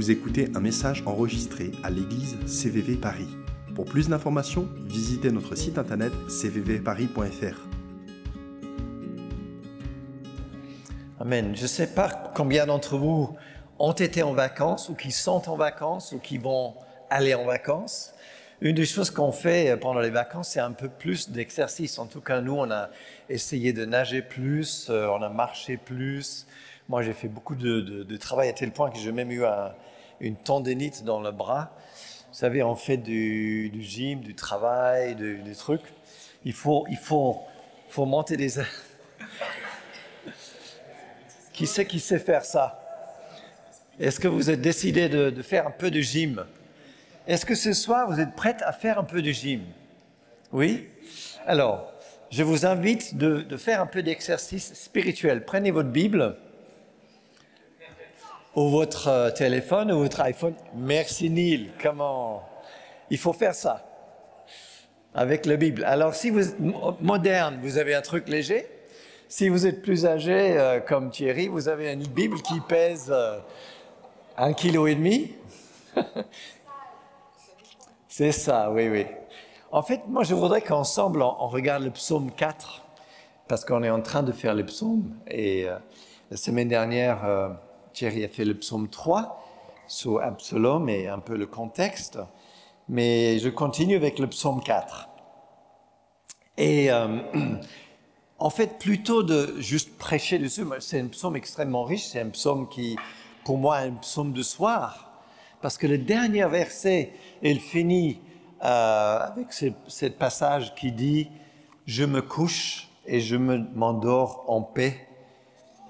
Vous écoutez un message enregistré à l'église CVV Paris. Pour plus d'informations, visitez notre site internet cvvparis.fr. Amen. Je ne sais pas combien d'entre vous ont été en vacances ou qui sont en vacances ou qui vont aller en vacances. Une des choses qu'on fait pendant les vacances, c'est un peu plus d'exercice. En tout cas, nous, on a essayé de nager plus, euh, on a marché plus. Moi, j'ai fait beaucoup de, travail à tel point que j'ai même eu une tendinite dans le bras. Vous savez, on fait du, gym, du travail, des trucs. Il faut, il faut, faut monter des... qui sait qui sait faire ça? Est-ce que vous êtes décidé de, de faire un peu de gym? Est-ce que ce soir, vous êtes prête à faire un peu de gym? Oui? Alors, je vous invite de, faire un peu d'exercice spirituel. Prenez votre Bible ou votre euh, téléphone ou votre iPhone. Merci Neil. Comment Il faut faire ça avec la Bible. Alors, si vous êtes moderne, vous avez un truc léger. Si vous êtes plus âgé, euh, comme Thierry, vous avez une Bible qui pèse euh, un kilo et demi. C'est ça, oui, oui. En fait, moi, je voudrais qu'ensemble, on, regarde le psaume 4, parce qu'on est en train de faire le psaume. Et la semaine dernière, Thierry a fait le psaume 3 sur Absalom et un peu le contexte. Mais je continue avec le psaume 4. Et euh, en fait, plutôt de juste prêcher dessus, c'est un psaume extrêmement riche, c'est un psaume qui, pour moi, est un psaume de soir parce que le dernier verset, il finit euh, avec ce, passage qui dit Je me couche et je m'endors en paix,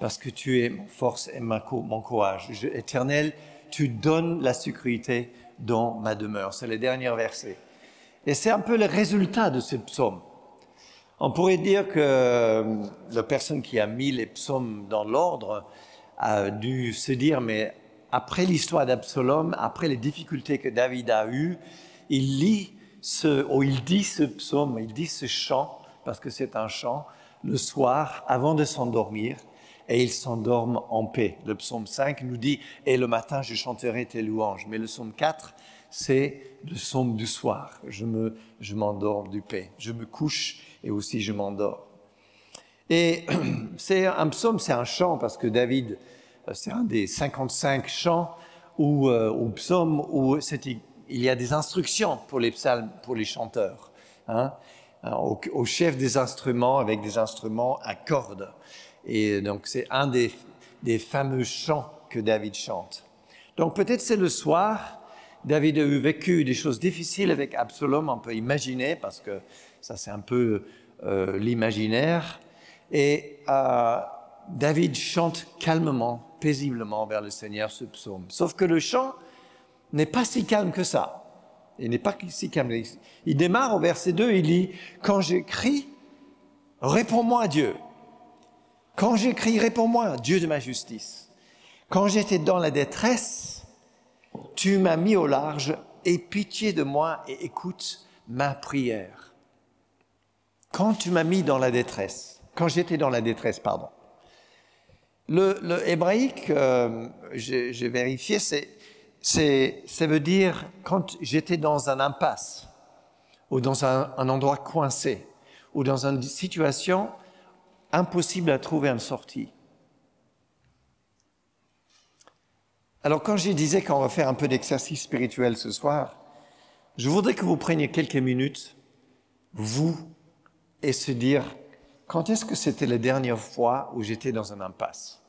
parce que tu es mon force et mon courage. éternel, tu donnes la sécurité dans ma demeure. C'est le dernier verset. Et c'est un peu le résultat de ce psaume. On pourrait dire que euh, la personne qui a mis les psaumes dans l'ordre a dû se dire, mais après l'histoire d'Absalom, après les difficultés que David a eues, il lit ce, ou il dit ce psaume, il dit ce chant, parce que c'est un chant, le soir, avant de s'endormir, et il s'endorme en paix. Le psaume 5 nous dit, et le matin, je chanterai tes louanges. Mais le psaume 4, c'est le psaume du soir. Je me, je m'endors du paix. Je me couche et aussi je m'endors. Et c'est un psaume, c'est un chant, parce que David, euh, c'est un des 55 chants ou, euh, psaumes où il y a des instructions pour les psalmes, pour les chanteurs, hein, au, chef des instruments avec des instruments à cordes. Et donc c'est un des, fameux chants que David chante. Donc peut-être c'est le soir, David a eu vécu des choses difficiles avec Absalom, on peut imaginer, parce que ça c'est un peu euh, l'imaginaire. Et David chante calmement paisiblement vers le Seigneur ce psaume. Sauf que le chant n'est pas si calme que ça. Il n'est pas si calme. Il démarre au verset 2, il dit, quand j'écris, réponds-moi Dieu. Quand j'écris, réponds-moi, Dieu de ma justice. Quand j'étais dans la détresse, tu m'as mis au large, aie pitié de moi et écoute ma prière. Quand tu m'as mis dans la détresse, quand j'étais dans la détresse, pardon, le, hébraïque, euh, j'ai vérifié, c'est, ça veut dire quand j'étais dans un impasse, ou dans un, endroit coincé, ou dans une situation impossible à trouver une sortie. Alors quand je disais qu'on va faire un peu d'exercice spirituel ce soir, je voudrais que vous preniez quelques minutes, vous, et se dire, quand est-ce que c'était la dernière fois où j'étais dans un impasse?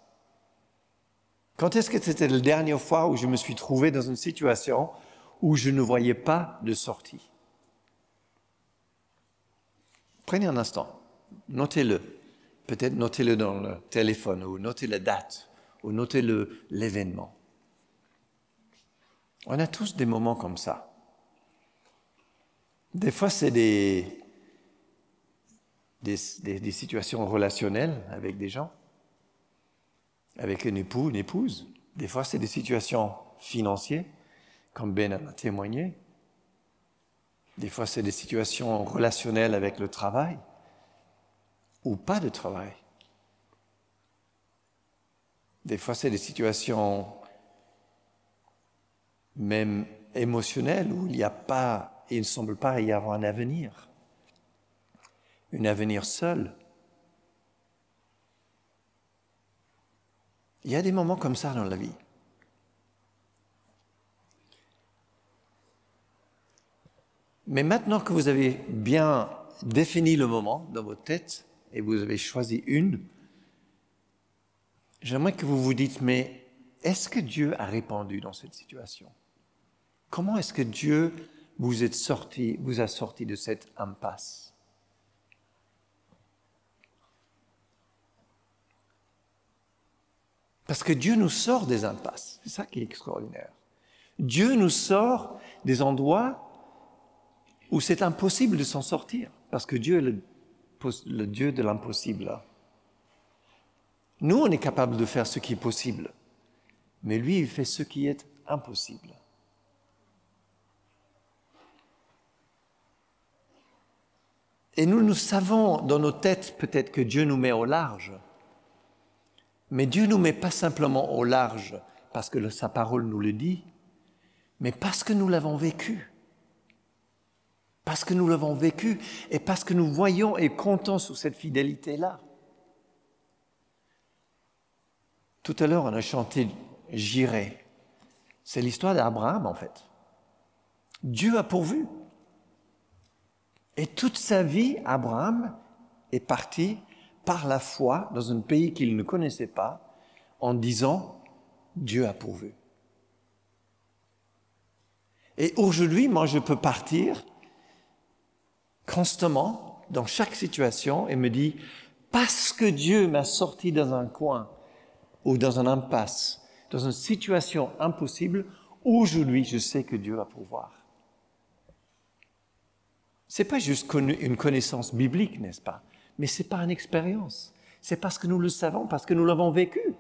Quand est-ce que c'était la dernière fois où je me suis trouvé dans une situation où je ne voyais pas de sortie? Prenez un instant, notez-le. Peut-être notez-le dans le téléphone ou notez la date ou notez l'événement. On a tous des moments comme ça. Des fois, c'est des, situations relationnelles avec des gens avec un époux, une épouse. Des fois, c'est des situations financières, comme Ben a témoigné. Des fois, c'est des situations relationnelles avec le travail ou pas de travail. Des fois, c'est des situations même émotionnel, où il n'y a pas, il ne semble pas y avoir un avenir, un avenir seul. Il y a des moments comme ça dans la vie. Mais maintenant que vous avez bien défini le moment dans votre tête et vous avez choisi une, j'aimerais que vous vous dites, mais est-ce que Dieu a répondu dans cette situation? Comment est-ce que Dieu vous, vous a sorti de cette impasse? Parce que Dieu nous sort des impasses. C'est ça qui est extraordinaire. Dieu nous sort des endroits où c'est impossible de s'en sortir, parce que Dieu est le, le Dieu de l'impossible. Nous, on est capable de faire ce qui est possible, mais lui, il fait ce qui est impossible. Et nous, nous savons dans nos têtes peut-être que Dieu nous met au large, mais Dieu nous met pas simplement au large parce que sa parole nous le dit, mais parce que nous l'avons vécu parce que nous l'avons vécu et parce que nous voyons et comptons sur cette fidélité-là. Tout à l'heure, on a chanté J'irai. C'est l'histoire d'Abraham, en fait. Dieu a pourvu. Et toute sa vie, Abraham est parti par la foi dans un pays qu'il ne connaissait pas en disant Dieu a pourvu. Et aujourd'hui, moi, je peux partir constamment dans chaque situation et me dit, parce que Dieu m'a sorti dans un coin ou dans un impasse, dans une situation impossible, aujourd'hui je sais que Dieu va pouvoir. C'est pas juste une connaissance biblique, n'est-ce pas? Mais c'est pas une expérience. C'est parce que nous le savons, parce que nous l'avons vécu.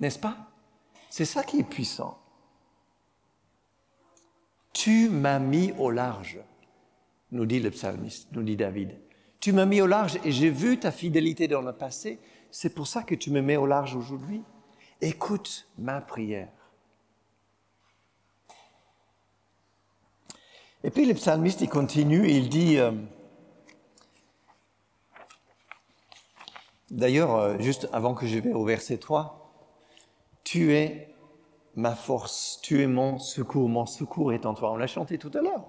N'est-ce pas? C'est ça qui est puissant. Tu m'as mis au large nous dit le psalmiste, nous dit David. Tu m'as mis au large et j'ai vu ta fidélité dans le passé. C'est pour ça que tu me mets au large aujourd'hui. Écoute ma prière. Et puis le psalmiste, il continue il dit, euh, d'ailleurs, euh, juste avant que je vais au verset 3, tu es ma force, tu es mon secours, mon secours est en toi. On l'a chanté tout à l'heure.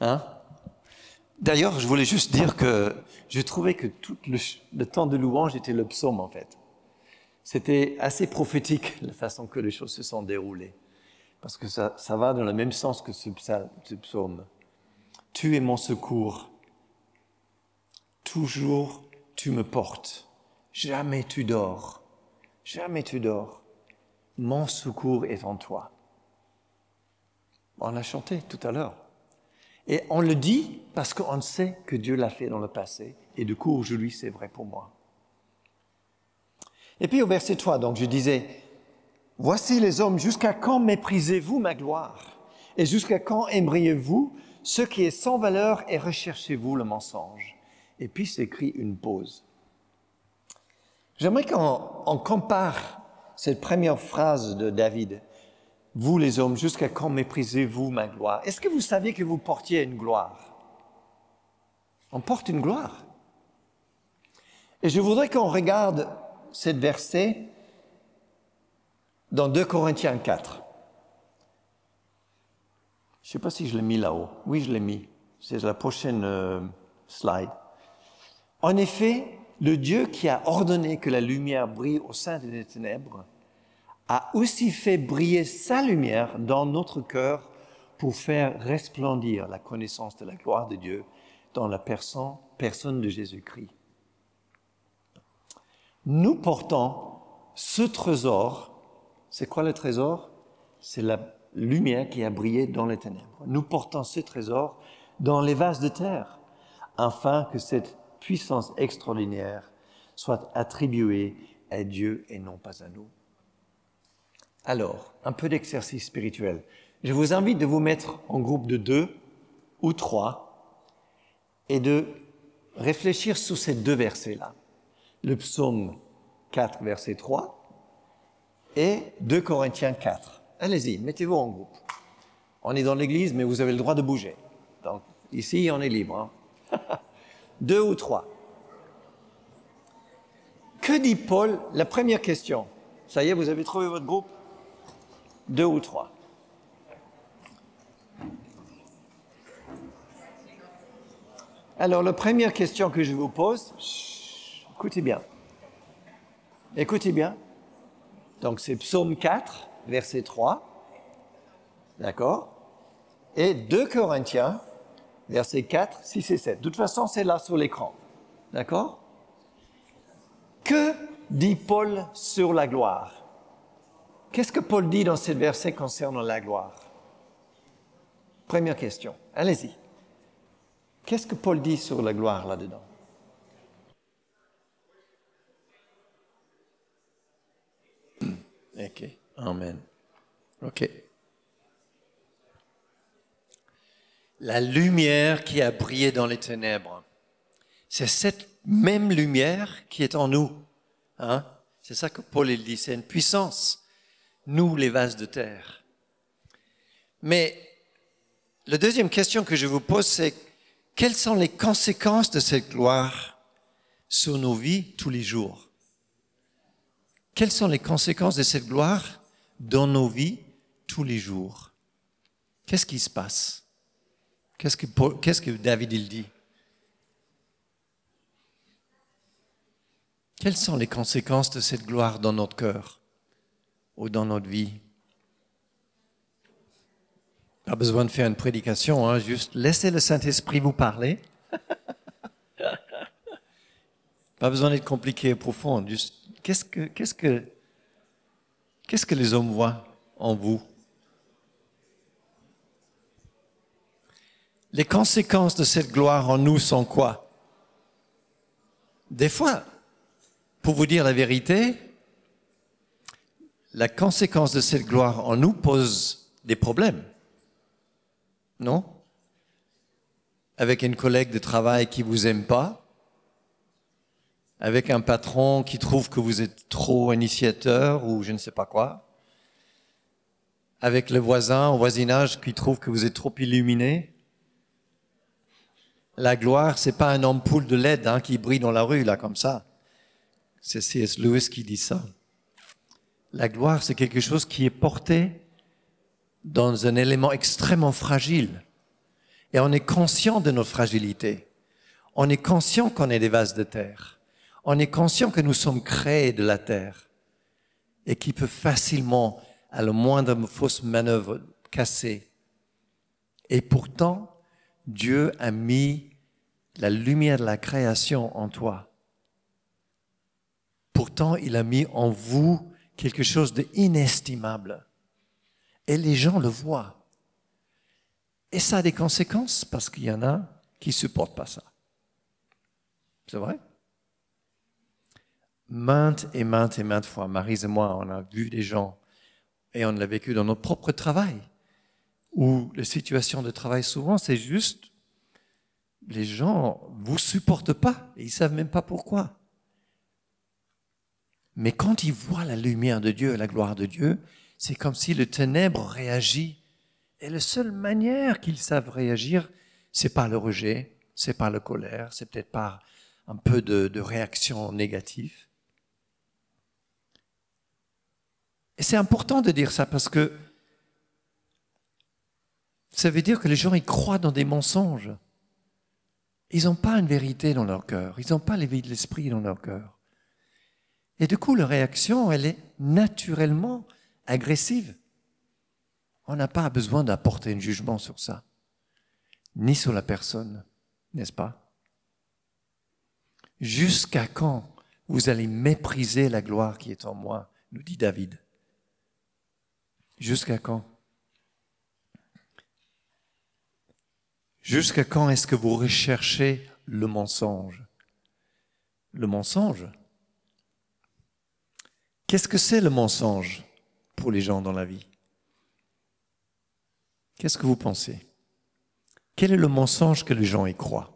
Hein? D'ailleurs, je voulais juste dire que je trouvais que tout le, temps de louange était le psaume, en fait. C'était assez prophétique la façon que les choses se sont déroulées. Parce que ça, va dans le même sens que ce, ce psaume. Tu es mon secours. Toujours tu me portes. Jamais tu dors. Jamais tu dors. Mon secours est en toi. On l'a chanté tout à l'heure. Et on le dit parce qu'on sait que Dieu l'a fait dans le passé, et du coup, aujourd'hui, c'est vrai pour moi. Et puis au verset 3, donc je disais, Voici les hommes, jusqu'à quand méprisez-vous ma gloire? Et jusqu'à quand aimeriez-vous ce qui est sans valeur et recherchez-vous le mensonge? Et puis s'écrit une pause. J'aimerais qu'on compare cette première phrase de David vous les hommes, jusqu'à quand méprisez-vous ma gloire? Est-ce que vous saviez que vous portiez une gloire? On porte une gloire. Et je voudrais qu'on regarde cette verset dans 2 Corinthiens 4. Je ne sais pas si je l'ai mis là-haut. Oui, je l'ai mis. C'est la prochaine euh, slide. En effet, le Dieu qui a ordonné que la lumière brille au sein des ténèbres a aussi fait briller sa lumière dans notre cœur pour faire resplendir la connaissance de la gloire de Dieu dans la personne, personne de Jésus-Christ. Nous portons ce trésor. C'est quoi le trésor? C'est la lumière qui a brillé dans les ténèbres. Nous portons ce trésor dans les vases de terre, afin que cette puissance extraordinaire soit attribuée à Dieu et non pas à nous. Alors, un peu d'exercice spirituel. Je vous invite de vous mettre en groupe de deux ou trois et de réfléchir sur ces deux versets-là. Le psaume 4, verset 3 et 2 Corinthiens 4, Allez-y, mettez-vous en groupe. On est dans l'église, mais vous avez le droit de bouger. Donc, ici, on est libre. Hein. Deux ou trois. Que dit Paul? La première question. Ça y est, vous avez trouvé votre groupe? Deux ou trois. Alors, la première question que je vous pose, écoutez bien. Écoutez bien. Donc, c'est Psaume 4, verset 3. D'accord? Et 2 Corinthiens, verset 4, 6 et 7. De toute façon, c'est là sur l'écran. D'accord? Que dit Paul sur la gloire? Qu'est-ce que Paul dit dans ce verset concernant la gloire? Première question. Allez-y. Qu'est-ce que Paul dit sur la gloire là-dedans? Ok, Amen. Ok. La lumière qui a brillé dans les ténèbres, c'est cette même lumière qui est en nous. Hein? C'est ça que Paul dit, c'est une puissance. Nous, les vases de terre. Mais la deuxième question que je vous pose, c'est quelles sont les conséquences de cette gloire sur nos vies tous les jours? Quelles sont les conséquences de cette gloire dans nos vies tous les jours? Qu'est-ce qui se passe? Qu'est-ce que, David il dit? Quelles sont les conséquences de cette gloire dans notre cœur? Ou dans notre vie pas besoin de faire une prédication, hein, juste laissez le Saint-Esprit vous parler. Pas besoin d'être compliqué et profond. Juste, qu'est-ce que, qu'est-ce que, qu'est-ce que les hommes voient en vous? Les conséquences de cette gloire en nous sont quoi? Des fois, pour vous dire la vérité, la conséquence de cette gloire en nous pose des problèmes. Non? Avec une collègue de travail qui vous aime pas Avec un patron qui trouve que vous êtes trop initiateur ou je ne sais pas quoi Avec le voisin au voisinage qui trouve que vous êtes trop illuminé La gloire, c'est pas un ampoule de LED hein, qui brille dans la rue, là, comme ça. C'est C.S. Lewis qui dit ça. La gloire, c'est quelque chose qui est porté dans un élément extrêmement fragile. Et on est conscient de notre fragilité. On est conscient qu'on est des vases de terre. On est conscient que nous sommes créés de la terre et qui peut facilement, à la moindre fausse manœuvre, casser. Et pourtant, Dieu a mis la lumière de la création en toi. Pourtant, il a mis en vous quelque chose d'inestimable. Et les gens le voient. Et ça a des conséquences parce qu'il y en a qui ne supportent pas ça. C'est vrai? Maintes et maintes et maintes fois, Marie et moi, on a vu des gens et on l'a vécu dans notre propre travail, où la situation de travail souvent, c'est juste, les gens vous supportent pas et ils savent même pas pourquoi. Mais quand ils voient la lumière de Dieu et la gloire de Dieu, c'est comme si le ténèbre réagit. Et la seule manière qu'ils savent réagir, c'est par le rejet, c'est par la colère, c'est peut-être par un peu de, réaction négative. Et c'est important de dire ça parce que ça veut dire que les gens ils croient dans des mensonges. Ils n'ont pas une vérité dans leur cœur, ils n'ont pas l'éveil de l'esprit dans leur cœur. Et du coup, leur réaction, elle est naturellement agressive. On n'a pas besoin d'apporter un jugement sur ça, ni sur la personne, n'est-ce pas? Jusqu'à quand vous allez mépriser la gloire qui est en moi, nous dit David? Jusqu'à quand? Jusqu'à quand est-ce que vous recherchez le mensonge? Le mensonge Qu'est-ce que c'est le mensonge pour les gens dans la vie? Qu'est-ce que vous pensez? Quel est le mensonge que les gens y croient?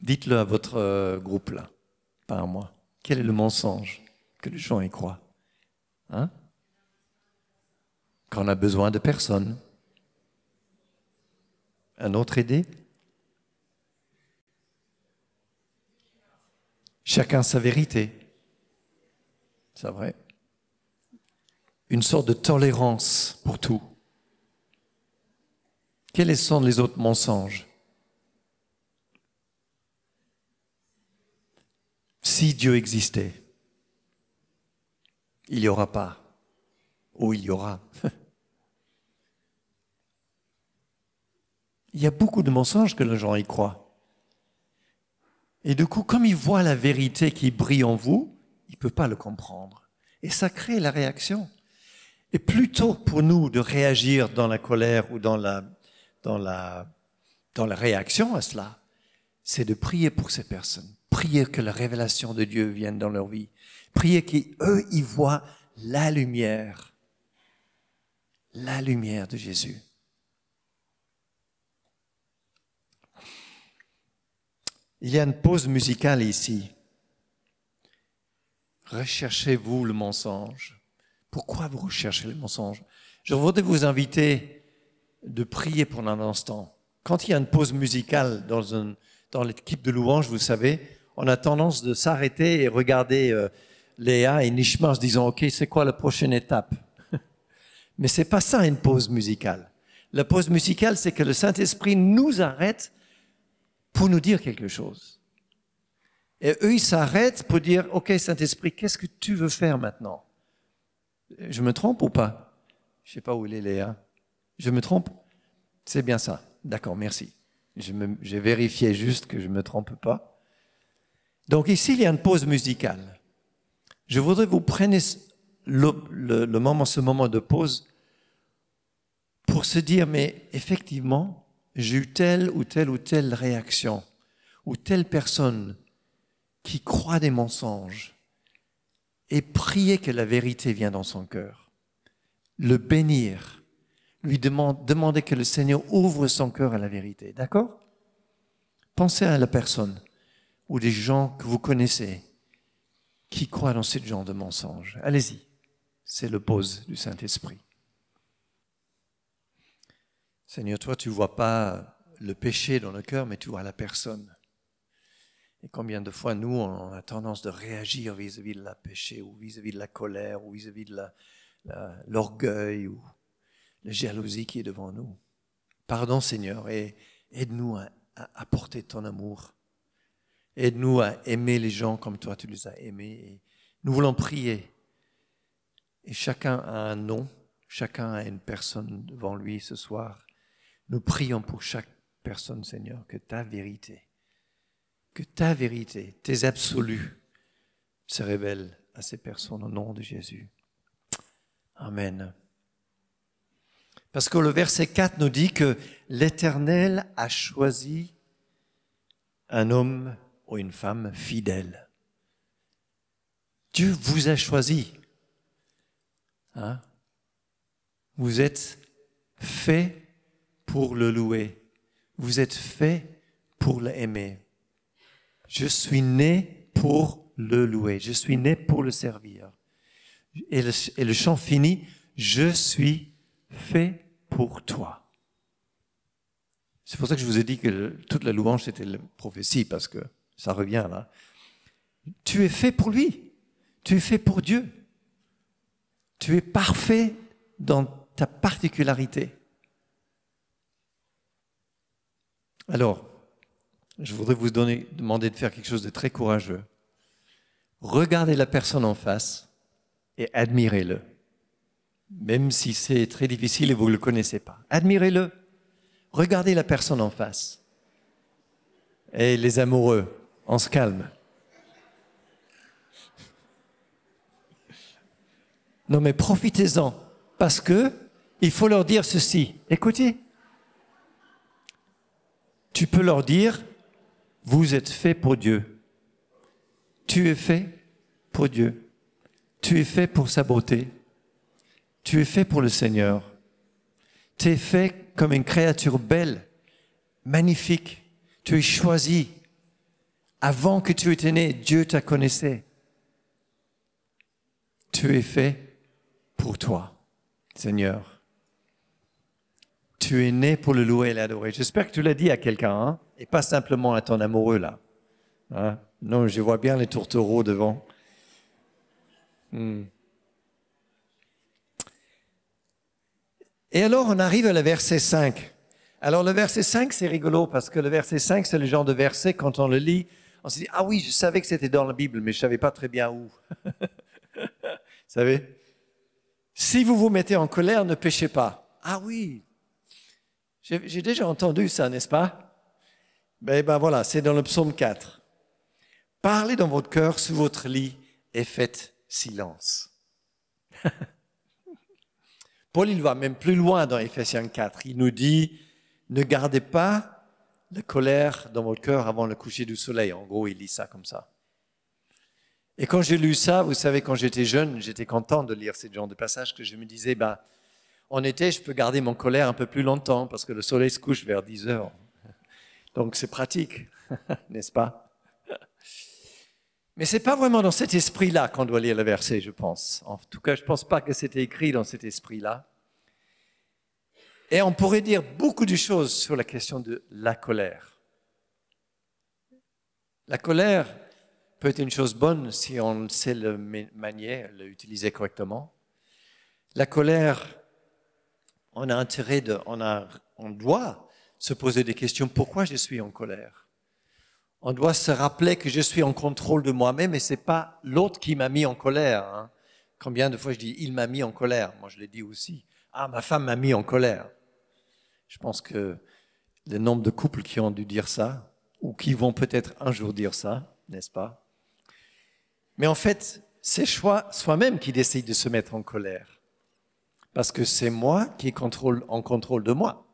Dites-le à votre euh, groupe là, pas à moi. Quel est le mensonge que les gens y croient? Hein? Quand on a besoin de personne. Un autre idée? Chacun sa vérité. C'est vrai. Une sorte de tolérance pour tout. Quels sont les autres mensonges? Si Dieu existait, il n'y aura pas, ou il y aura. il y a beaucoup de mensonges que les gens y croient. Et du coup, comme il voit la vérité qui brille en vous, il ne peut pas le comprendre. Et ça crée la réaction. Et plutôt pour nous de réagir dans la colère ou dans la, dans la, dans la réaction à cela, c'est de prier pour ces personnes. Prier que la révélation de Dieu vienne dans leur vie. Prier qu'eux, y voient la lumière. La lumière de Jésus. Il y a une pause musicale ici. Recherchez-vous le mensonge. Pourquoi vous recherchez le mensonge Je voudrais vous inviter de prier pendant un instant. Quand il y a une pause musicale dans, dans l'équipe de louange, vous savez, on a tendance de s'arrêter et regarder euh, Léa et Nishma en se disant, OK, c'est quoi la prochaine étape? Mais c'est pas ça une pause musicale. La pause musicale, c'est que le Saint-Esprit nous arrête pour nous dire quelque chose. Et eux, ils s'arrêtent pour dire, OK, Saint-Esprit, qu'est-ce que tu veux faire maintenant? Je me trompe ou pas? Je sais pas où il est, Léa. Je me trompe? C'est bien ça. D'accord, merci. J'ai vérifié juste que je ne me trompe pas. Donc ici, il y a une pause musicale. Je voudrais que vous preniez le, le moment, ce moment de pause pour se dire, mais effectivement, j'ai eu telle ou telle ou telle réaction, ou telle personne qui croit des mensonges, et prier que la vérité vienne dans son cœur, le bénir, lui demander que le Seigneur ouvre son cœur à la vérité. D'accord? Pensez à la personne ou des gens que vous connaissez qui croient dans ce genre de mensonges. Allez-y, c'est le pose du Saint-Esprit. Seigneur, toi, tu vois pas le péché dans le cœur, mais tu vois la personne. Et combien de fois, nous, on a tendance de réagir vis-à-vis de la péché, ou vis-à-vis de la colère, ou vis-à-vis de l'orgueil, ou la jalousie qui est devant nous. Pardon, Seigneur, et aide-nous à, à, porter ton amour. Aide-nous à aimer les gens comme toi, tu les as aimés. Nous voulons prier. Et chacun a un nom, chacun a une personne devant lui ce soir. Nous prions pour chaque personne, Seigneur, que ta vérité, que ta vérité, tes absolus, se révèlent à ces personnes au nom de Jésus. Amen. Parce que le verset 4 nous dit que l'Éternel a choisi un homme ou une femme fidèle. Dieu vous a choisi. Hein? Vous êtes fait pour le louer. Vous êtes fait pour l'aimer. Je suis né pour le louer. Je suis né pour le servir. Et le, chant finit, je suis fait pour toi. C'est pour ça que je vous ai dit que toute la louange, c'était la prophétie, parce que ça revient là. Tu es fait pour lui. Tu es fait pour Dieu. Tu es parfait dans ta particularité. Alors, je voudrais vous demander de faire quelque chose de très courageux. Regardez la personne en face et admirez-le. Même si c'est très difficile et vous ne le connaissez pas. Admirez-le. Regardez la personne en face. Et les amoureux, on se calme. Non mais profitez-en, parce que il faut leur dire ceci. Écoutez, tu peux leur dire, vous êtes fait pour Dieu. Tu es fait pour Dieu. Tu es fait pour sa beauté. Tu es fait pour le Seigneur. Tu es fait comme une créature belle, magnifique. Tu es choisi. Avant que tu étais né, Dieu t'a connaissé. Tu es fait pour toi, Seigneur. Tu es né pour le louer et l'adorer. J'espère que tu l'as dit à quelqu'un, hein, et pas simplement à ton amoureux là. Hein? Non, je vois bien les tourtereaux devant. Hmm. Et alors, on arrive à la verset 5. Alors, le verset 5, c'est rigolo parce que le verset 5, c'est le genre de verset, quand on le lit, on se dit, ah oui, je savais que c'était dans la Bible, mais je ne savais pas très bien où. vous savez? Si vous vous mettez en colère, ne péchez pas. Ah oui, j'ai déjà entendu ça, n'est-ce pas? Ben, ben voilà, c'est dans le psaume 4. Parlez dans votre cœur sur votre lit et faites silence. Paul, il va même plus loin dans Ephésiens 4. Il nous dit, ne gardez pas la colère dans votre cœur avant le coucher du soleil. En gros, il lit ça comme ça. Et quand j'ai lu ça, vous savez, quand j'étais jeune, j'étais content de lire ces genre de passages que je me disais, ben, en été, je peux garder mon colère un peu plus longtemps parce que le soleil se couche vers 10 heures. Donc c'est pratique, n'est-ce pas? Mais c'est pas vraiment dans cet esprit-là qu'on doit lire le verset, je pense. En tout cas, je ne pense pas que c'était écrit dans cet esprit-là. Et on pourrait dire beaucoup de choses sur la question de la colère. La colère peut être une chose bonne si on sait le manier, l'utiliser correctement. La colère on a intérêt de, on, a, on doit se poser des questions. Pourquoi je suis en colère? On doit se rappeler que je suis en contrôle de moi-même et c'est pas l'autre qui m'a mis en colère. Hein. Combien de fois je dis il m'a mis en colère? Moi je l'ai dit aussi. Ah, ma femme m'a mis en colère. Je pense que le nombre de couples qui ont dû dire ça, ou qui vont peut-être un jour dire ça, n'est-ce pas? Mais en fait, c'est soi-même qui décide de se mettre en colère parce que c'est moi qui contrôle en contrôle de moi.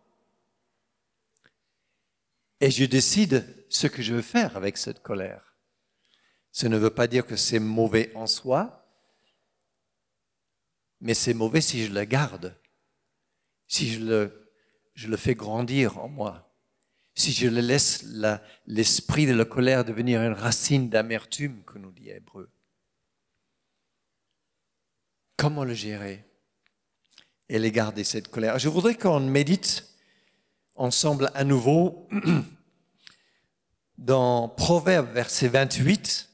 Et je décide ce que je veux faire avec cette colère. Ce ne veut pas dire que c'est mauvais en soi, mais c'est mauvais si je la garde, si je le, le fais grandir en moi, si je le laisse l'esprit de la colère devenir une racine d'amertume, que nous dit Hébreu. Comment le gérer? Et les garder cette colère. Je voudrais qu'on médite ensemble à nouveau dans Proverbe verset 28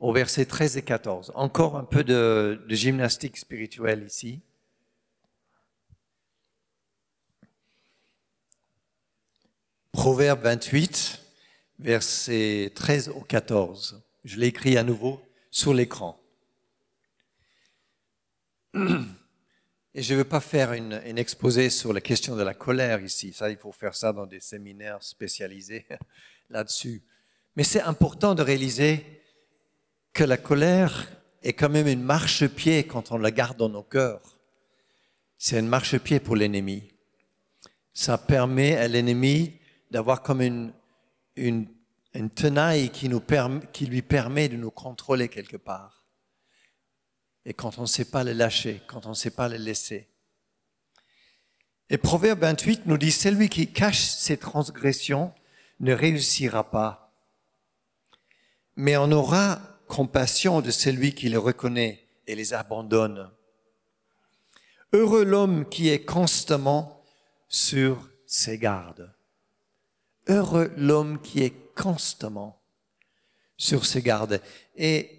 au verset 13 et 14. Encore un peu de, de gymnastique spirituelle ici. Proverbe 28, verset 13 au 14. Je l'ai écrit à nouveau sur l'écran. Et je ne veux pas faire une, exposé sur la question de la colère ici. Ça, il faut faire ça dans des séminaires spécialisés là-dessus. Mais c'est important de réaliser que la colère est quand même une marche-pied quand on la garde dans nos cœurs. C'est une marche-pied pour l'ennemi. Ça permet à l'ennemi d'avoir comme une, une, une tenaille qui, nous qui lui permet de nous contrôler quelque part et quand on ne sait pas le lâcher, quand on ne sait pas le laisser. Et Proverbe 28 nous dit, celui qui cache ses transgressions ne réussira pas, mais on aura compassion de celui qui les reconnaît et les abandonne. Heureux l'homme qui est constamment sur ses gardes. Heureux l'homme qui est constamment sur ses gardes. Et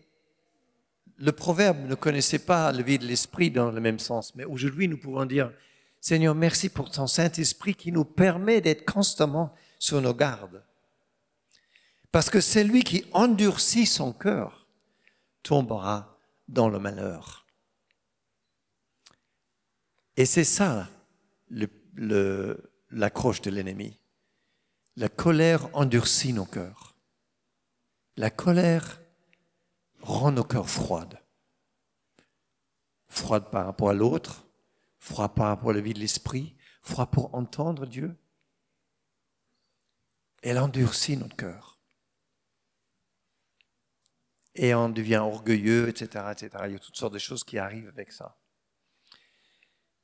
le proverbe ne connaissait pas le vie de l'esprit dans le même sens, mais aujourd'hui nous pouvons dire, Seigneur, merci pour ton Saint-Esprit qui nous permet d'être constamment sur nos gardes. Parce que c'est lui qui endurcit son cœur tombera dans le malheur. Et c'est ça l'accroche de l'ennemi. La colère endurcit nos cœurs. La colère rend nos cœurs froides. Froides par rapport à l'autre, froides par rapport à la vie de l'esprit, froides pour entendre Dieu. Elle endurcit notre cœur. Et on devient orgueilleux, etc., etc. Il y a toutes sortes de choses qui arrivent avec ça.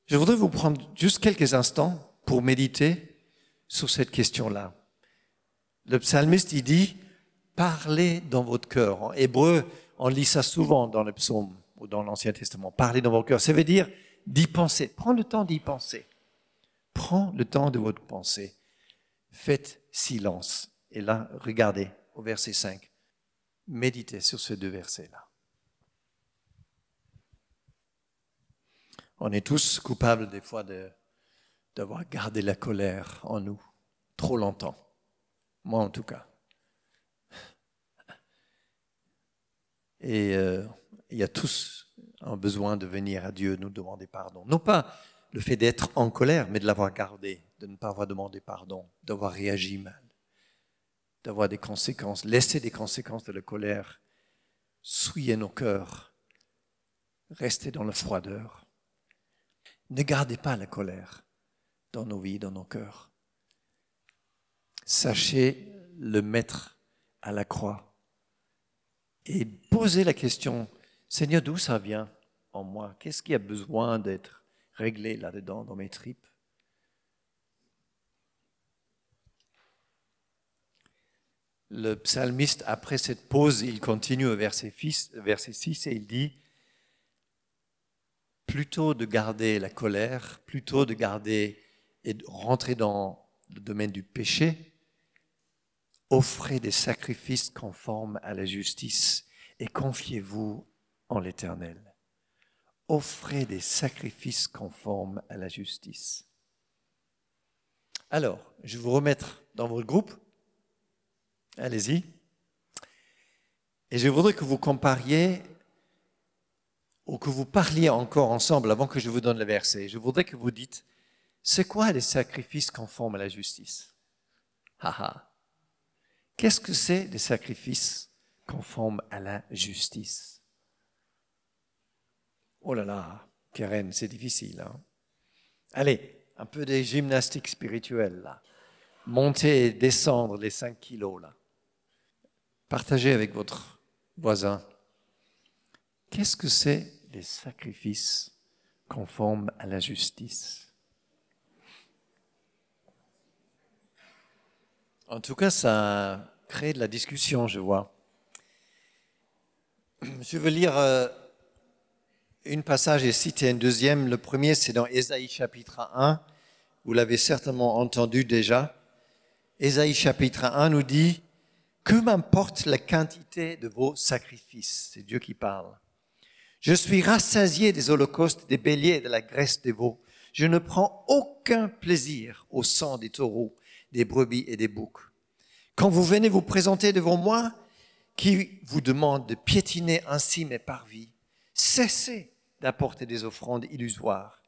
Je voudrais vous prendre juste quelques instants pour méditer sur cette question-là. Le psalmiste, il dit, parlez dans votre cœur. En hébreu, on lit ça souvent dans le psaume ou dans l'Ancien Testament. Parlez dans vos cœurs. Ça veut dire d'y penser. Prends le temps d'y penser. Prends le temps de votre pensée. Faites silence. Et là, regardez au verset 5. Méditez sur ces deux versets-là. On est tous coupables des fois d'avoir gardé la colère en nous trop longtemps. Moi en tout cas. Et euh, il y a tous un besoin de venir à Dieu nous demander pardon. Non pas le fait d'être en colère, mais de l'avoir gardé, de ne pas avoir demandé pardon, d'avoir réagi mal, d'avoir des conséquences, laisser des conséquences de la colère souiller nos cœurs, rester dans la froideur. Ne gardez pas la colère dans nos vies, dans nos cœurs. Sachez le mettre à la croix et posez la question, Seigneur, d'où ça vient en moi? Qu'est-ce qui a besoin d'être réglé là-dedans, dans mes tripes? Le psalmiste, après cette pause, il continue au verset 6 et il dit, plutôt de garder la colère, plutôt de garder et de rentrer dans le domaine du péché, offrez des sacrifices conformes à la justice et confiez-vous en l'Éternel. Offrez des sacrifices conformes à la justice. Alors, je vais vous remettre dans votre groupe. Allez-y. Et je voudrais que vous compariez ou que vous parliez encore ensemble avant que je vous donne le verset. Je voudrais que vous dites, c'est quoi les sacrifices conformes à la justice? Haha. Qu'est-ce que c'est des sacrifices conformes à la justice? Oh là là, Karen, c'est difficile. Hein Allez, un peu des gymnastiques spirituelles là. Monter et descendre les 5 kilos là. Partagez avec votre voisin. Qu'est-ce que c'est des sacrifices conformes à la justice? En tout cas, ça crée de la discussion, je vois. Je veux lire euh, une passage et citer un deuxième. Le premier, c'est dans Ésaïe chapitre 1. Vous l'avez certainement entendu déjà. Ésaïe chapitre 1 nous dit, Que m'importe la quantité de vos sacrifices? C'est Dieu qui parle. Je suis rassasié des holocaustes, des béliers de la graisse des veaux. Je ne prends aucun plaisir au sang des taureaux des brebis et des boucs. Quand vous venez vous présenter devant moi, qui vous demande de piétiner ainsi mes parvis, cessez d'apporter des offrandes illusoires.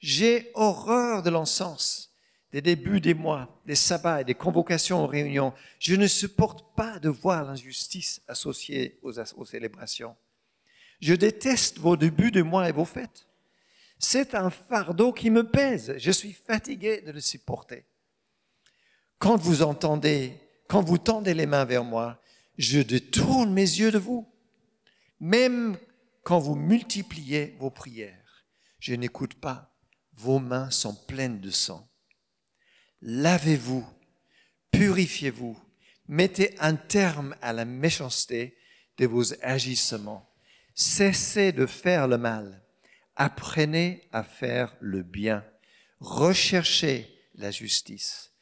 J'ai horreur de l'encens, des débuts des mois, des sabbats et des convocations aux réunions. Je ne supporte pas de voir l'injustice associée aux, célébrations. Je déteste vos débuts de mois et vos fêtes. C'est un fardeau qui me pèse. Je suis fatigué de le supporter. Quand vous entendez, quand vous tendez les mains vers moi, je détourne mes yeux de vous. Même quand vous multipliez vos prières, je n'écoute pas. Vos mains sont pleines de sang. Lavez-vous, purifiez-vous, mettez un terme à la méchanceté de vos agissements. Cessez de faire le mal. Apprenez à faire le bien. Recherchez la justice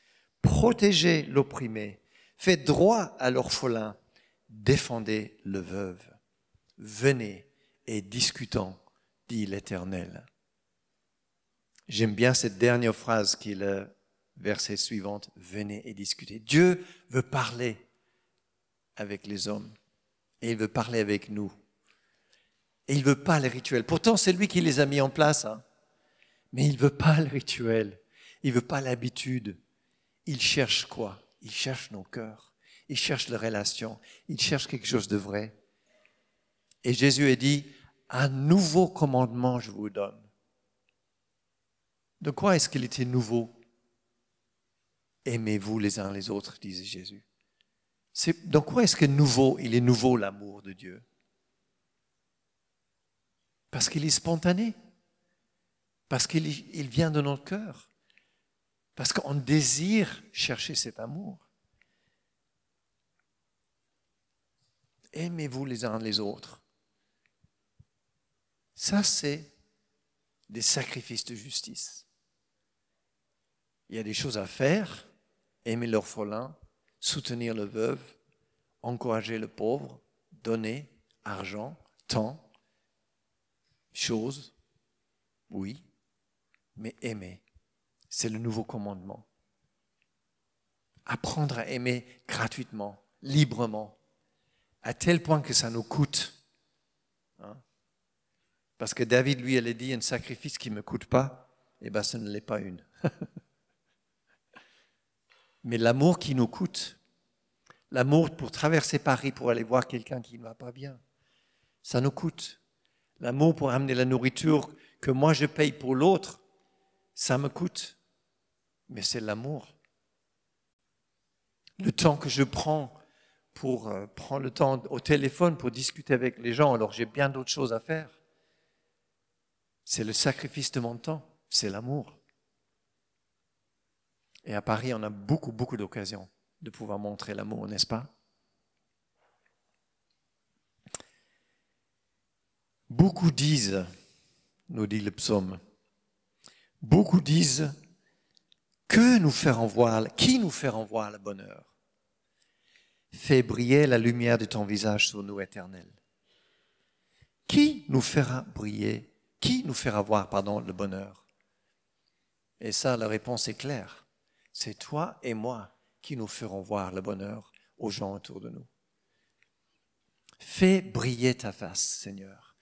protégez l'opprimé, faites droit à l'orphelin, défendez le veuve. Venez et discutons, dit l'Éternel. J'aime bien cette dernière phrase qui est le verset suivant, venez et discutez. Dieu veut parler avec les hommes et il veut parler avec nous. Et il veut pas les rituels. Pourtant, c'est lui qui les a mis en place. Hein. Mais il veut pas le rituel. Il veut pas l'habitude. Il cherche quoi? Il cherche nos cœurs. Il cherche les relations. Il cherche quelque chose de vrai. Et Jésus a dit, un nouveau commandement je vous donne. De quoi est-ce qu'il était nouveau? Aimez-vous les uns les autres, disait Jésus. C'est, dans quoi est-ce que nouveau, il est nouveau l'amour de Dieu Parce qu'il est spontané. Parce qu'il il vient de notre cœur. Parce qu'on désire chercher cet amour. Aimez-vous les uns les autres. Ça, c'est des sacrifices de justice. Il y a des choses à faire, aimer l'orphelin, soutenir le veuve, encourager le pauvre, donner argent, temps, choses, oui, mais aimer, c'est le nouveau commandement. Apprendre à aimer gratuitement, librement, à tel point que ça nous coûte. Hein. Parce que David, lui, elle a dit, un sacrifice qui ne me coûte pas, eh bien, ce ne l'est pas une. Mais l'amour qui nous coûte, l'amour pour traverser Paris, pour aller voir quelqu'un qui ne va pas bien, ça nous coûte. L'amour pour amener la nourriture que moi je paye pour l'autre, ça me coûte. Mais c'est l'amour. Le temps que je prends pour euh, prendre le temps au téléphone pour discuter avec les gens alors j'ai bien d'autres choses à faire. C'est le sacrifice de mon temps, c'est l'amour. Et à Paris, on a beaucoup, beaucoup d'occasions de pouvoir montrer l'amour, n'est-ce pas? Beaucoup disent, nous dit le psaume, beaucoup disent, que nous ferons voir, qui nous feront voir le bonheur? Fais briller la lumière de ton visage sur nous, éternel. Qui nous fera briller Qui nous fera voir, pardon, le bonheur? Et ça, la réponse est claire. C'est toi et moi qui nous ferons voir le bonheur aux gens autour de nous. Fais briller ta face, Seigneur.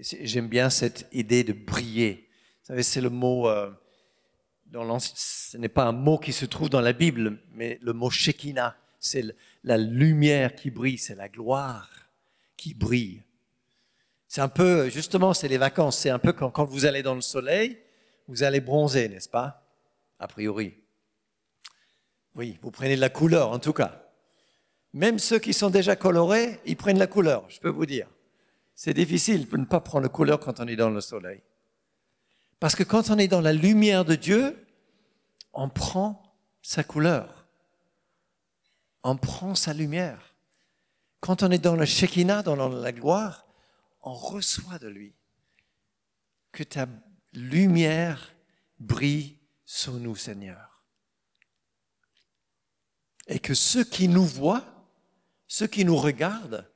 J'aime bien cette idée de briller. Vous savez, c'est le mot, euh, ce n'est pas un mot qui se trouve dans la Bible, mais le mot Shekinah, c'est la lumière qui brille, c'est la gloire qui brille. C'est un peu, justement, c'est les vacances, c'est un peu quand, quand vous allez dans le soleil, vous allez bronzer, n'est-ce pas? A priori. Oui, vous prenez de la couleur en tout cas. Même ceux qui sont déjà colorés, ils prennent la couleur, je peux vous dire. C'est difficile de ne pas prendre la couleur quand on est dans le soleil. Parce que quand on est dans la lumière de Dieu, on prend sa couleur. On prend sa lumière. Quand on est dans le Shekinah, dans la gloire, on reçoit de lui. Que ta lumière brille sur nous, Seigneur. Et que ceux qui nous voient, ceux qui nous regardent,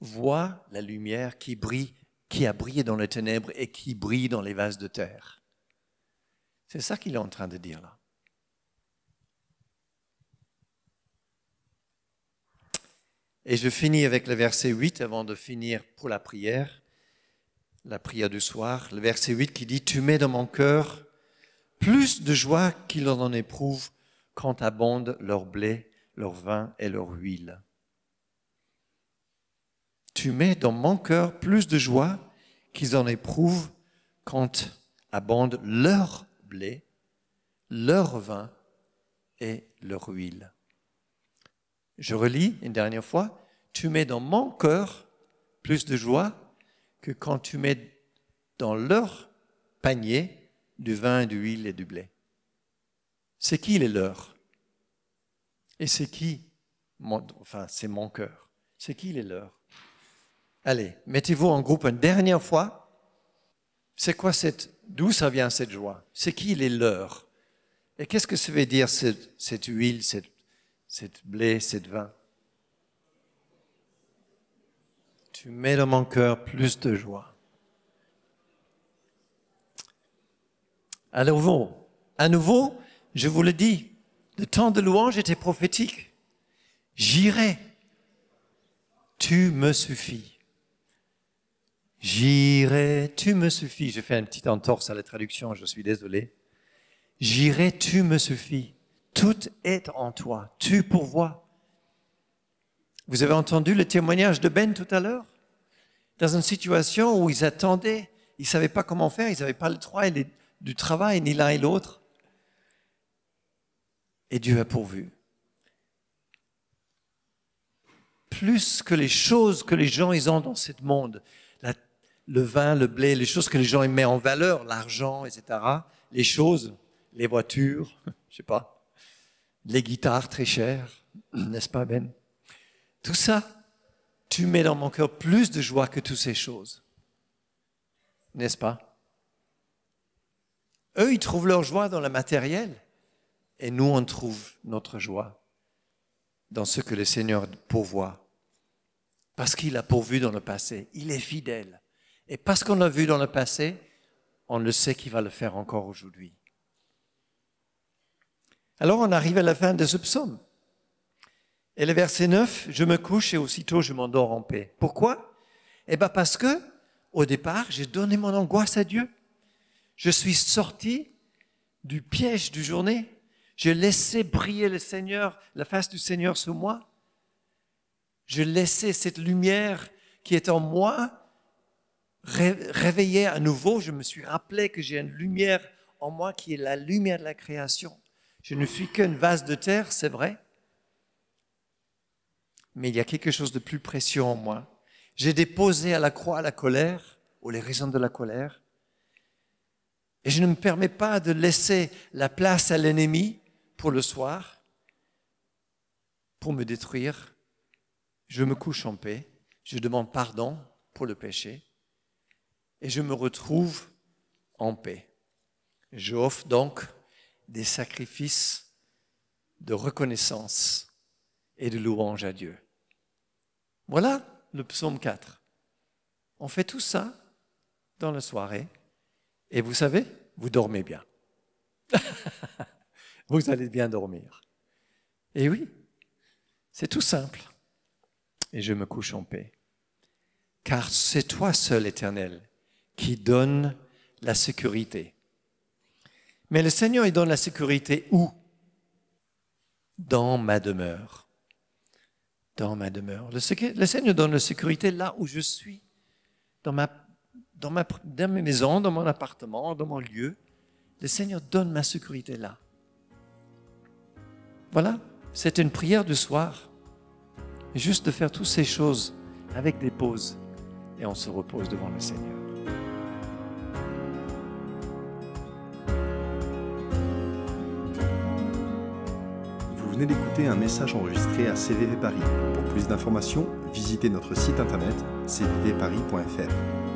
voit la lumière qui brille, qui a brillé dans les ténèbres et qui brille dans les vases de terre. C'est ça qu'il est en train de dire là. Et je finis avec le verset 8 avant de finir pour la prière, la prière du soir. Le verset 8 qui dit, Tu mets dans mon cœur plus de joie qu'il en éprouve quand abondent leur blé, leur vin et leur huile tu mets dans mon cœur plus de joie qu'ils en éprouvent quand abondent leur blé, leur vin et leur huile. Je relis une dernière fois, tu mets dans mon cœur plus de joie que quand tu mets dans leur panier du vin, de l'huile et du blé. C'est qui les leurs? Et c'est qui Enfin, c'est mon cœur. C'est qui les leurs? Allez, mettez-vous en groupe une dernière fois. C'est quoi cette, d'où ça vient cette joie? C'est qui les leurs? Et qu'est-ce que ça veut dire cette, huile, cette, blé, cette vin? Tu mets dans mon cœur plus de joie. À nouveau, à nouveau, je vous le dis, le temps de louange était prophétique. J'irai. Tu me suffis. J'irai, tu me suffis. J'ai fait un petit entorse à la traduction, je suis désolé. J'irai, tu me suffis. Tout est en toi. Tu pourvois. Vous avez entendu le témoignage de Ben tout à l'heure? Dans une situation où ils attendaient, ils ne savaient pas comment faire, ils n'avaient pas le droit du travail, ni l'un et l'autre. Et Dieu a pourvu. Plus que les choses que les gens ils ont dans ce monde, le vin, le blé, les choses que les gens mettent en valeur, l'argent, etc. Les choses, les voitures, je sais pas, les guitares très chères, n'est-ce pas Ben? Tout ça, tu mets dans mon cœur plus de joie que toutes ces choses. N'est-ce pas? Eux, ils trouvent leur joie dans le matériel. Et nous, on trouve notre joie dans ce que le Seigneur pourvoit. Parce qu'il a pourvu dans le passé. Il est fidèle. Et parce qu'on l'a vu dans le passé, on le sait qu'il va le faire encore aujourd'hui. Alors on arrive à la fin de ce psaume. Et le verset 9, je me couche et aussitôt je m'endors en paix. Pourquoi? Eh bien parce que, au départ, j'ai donné mon angoisse à Dieu. Je suis sorti du piège du journée. J'ai laissé briller le Seigneur, la face du Seigneur sur moi. Je laissais cette lumière qui est en moi réveiller à nouveau. Je me suis rappelé que j'ai une lumière en moi qui est la lumière de la création. Je ne suis qu'une vase de terre, c'est vrai. Mais il y a quelque chose de plus précieux en moi. J'ai déposé à la croix la colère, ou les raisons de la colère. Et je ne me permets pas de laisser la place à l'ennemi pour le soir, pour me détruire. Je me couche en paix, je demande pardon pour le péché, et je me retrouve en paix. J'offre donc des sacrifices de reconnaissance et de louange à Dieu. Voilà le psaume 4. On fait tout ça dans la soirée et vous savez, vous dormez bien. vous allez bien dormir. Et oui, c'est tout simple. Et je me couche en paix. Car c'est toi seul, Éternel, qui donne la sécurité. Mais le Seigneur, il donne la sécurité où? Dans ma demeure. Dans ma demeure. Le, Seigneur donne la sécurité là où je suis, dans ma, dans, ma, dans ma maison, dans mon appartement, dans mon lieu. Le Seigneur donne ma sécurité là. Voilà, c'est une prière du soir. Juste de faire toutes ces choses avec des pauses et on se repose devant le Seigneur. Venez d'écouter un message enregistré à CVV Paris. Pour plus d'informations, visitez notre site internet cvvparis.fr.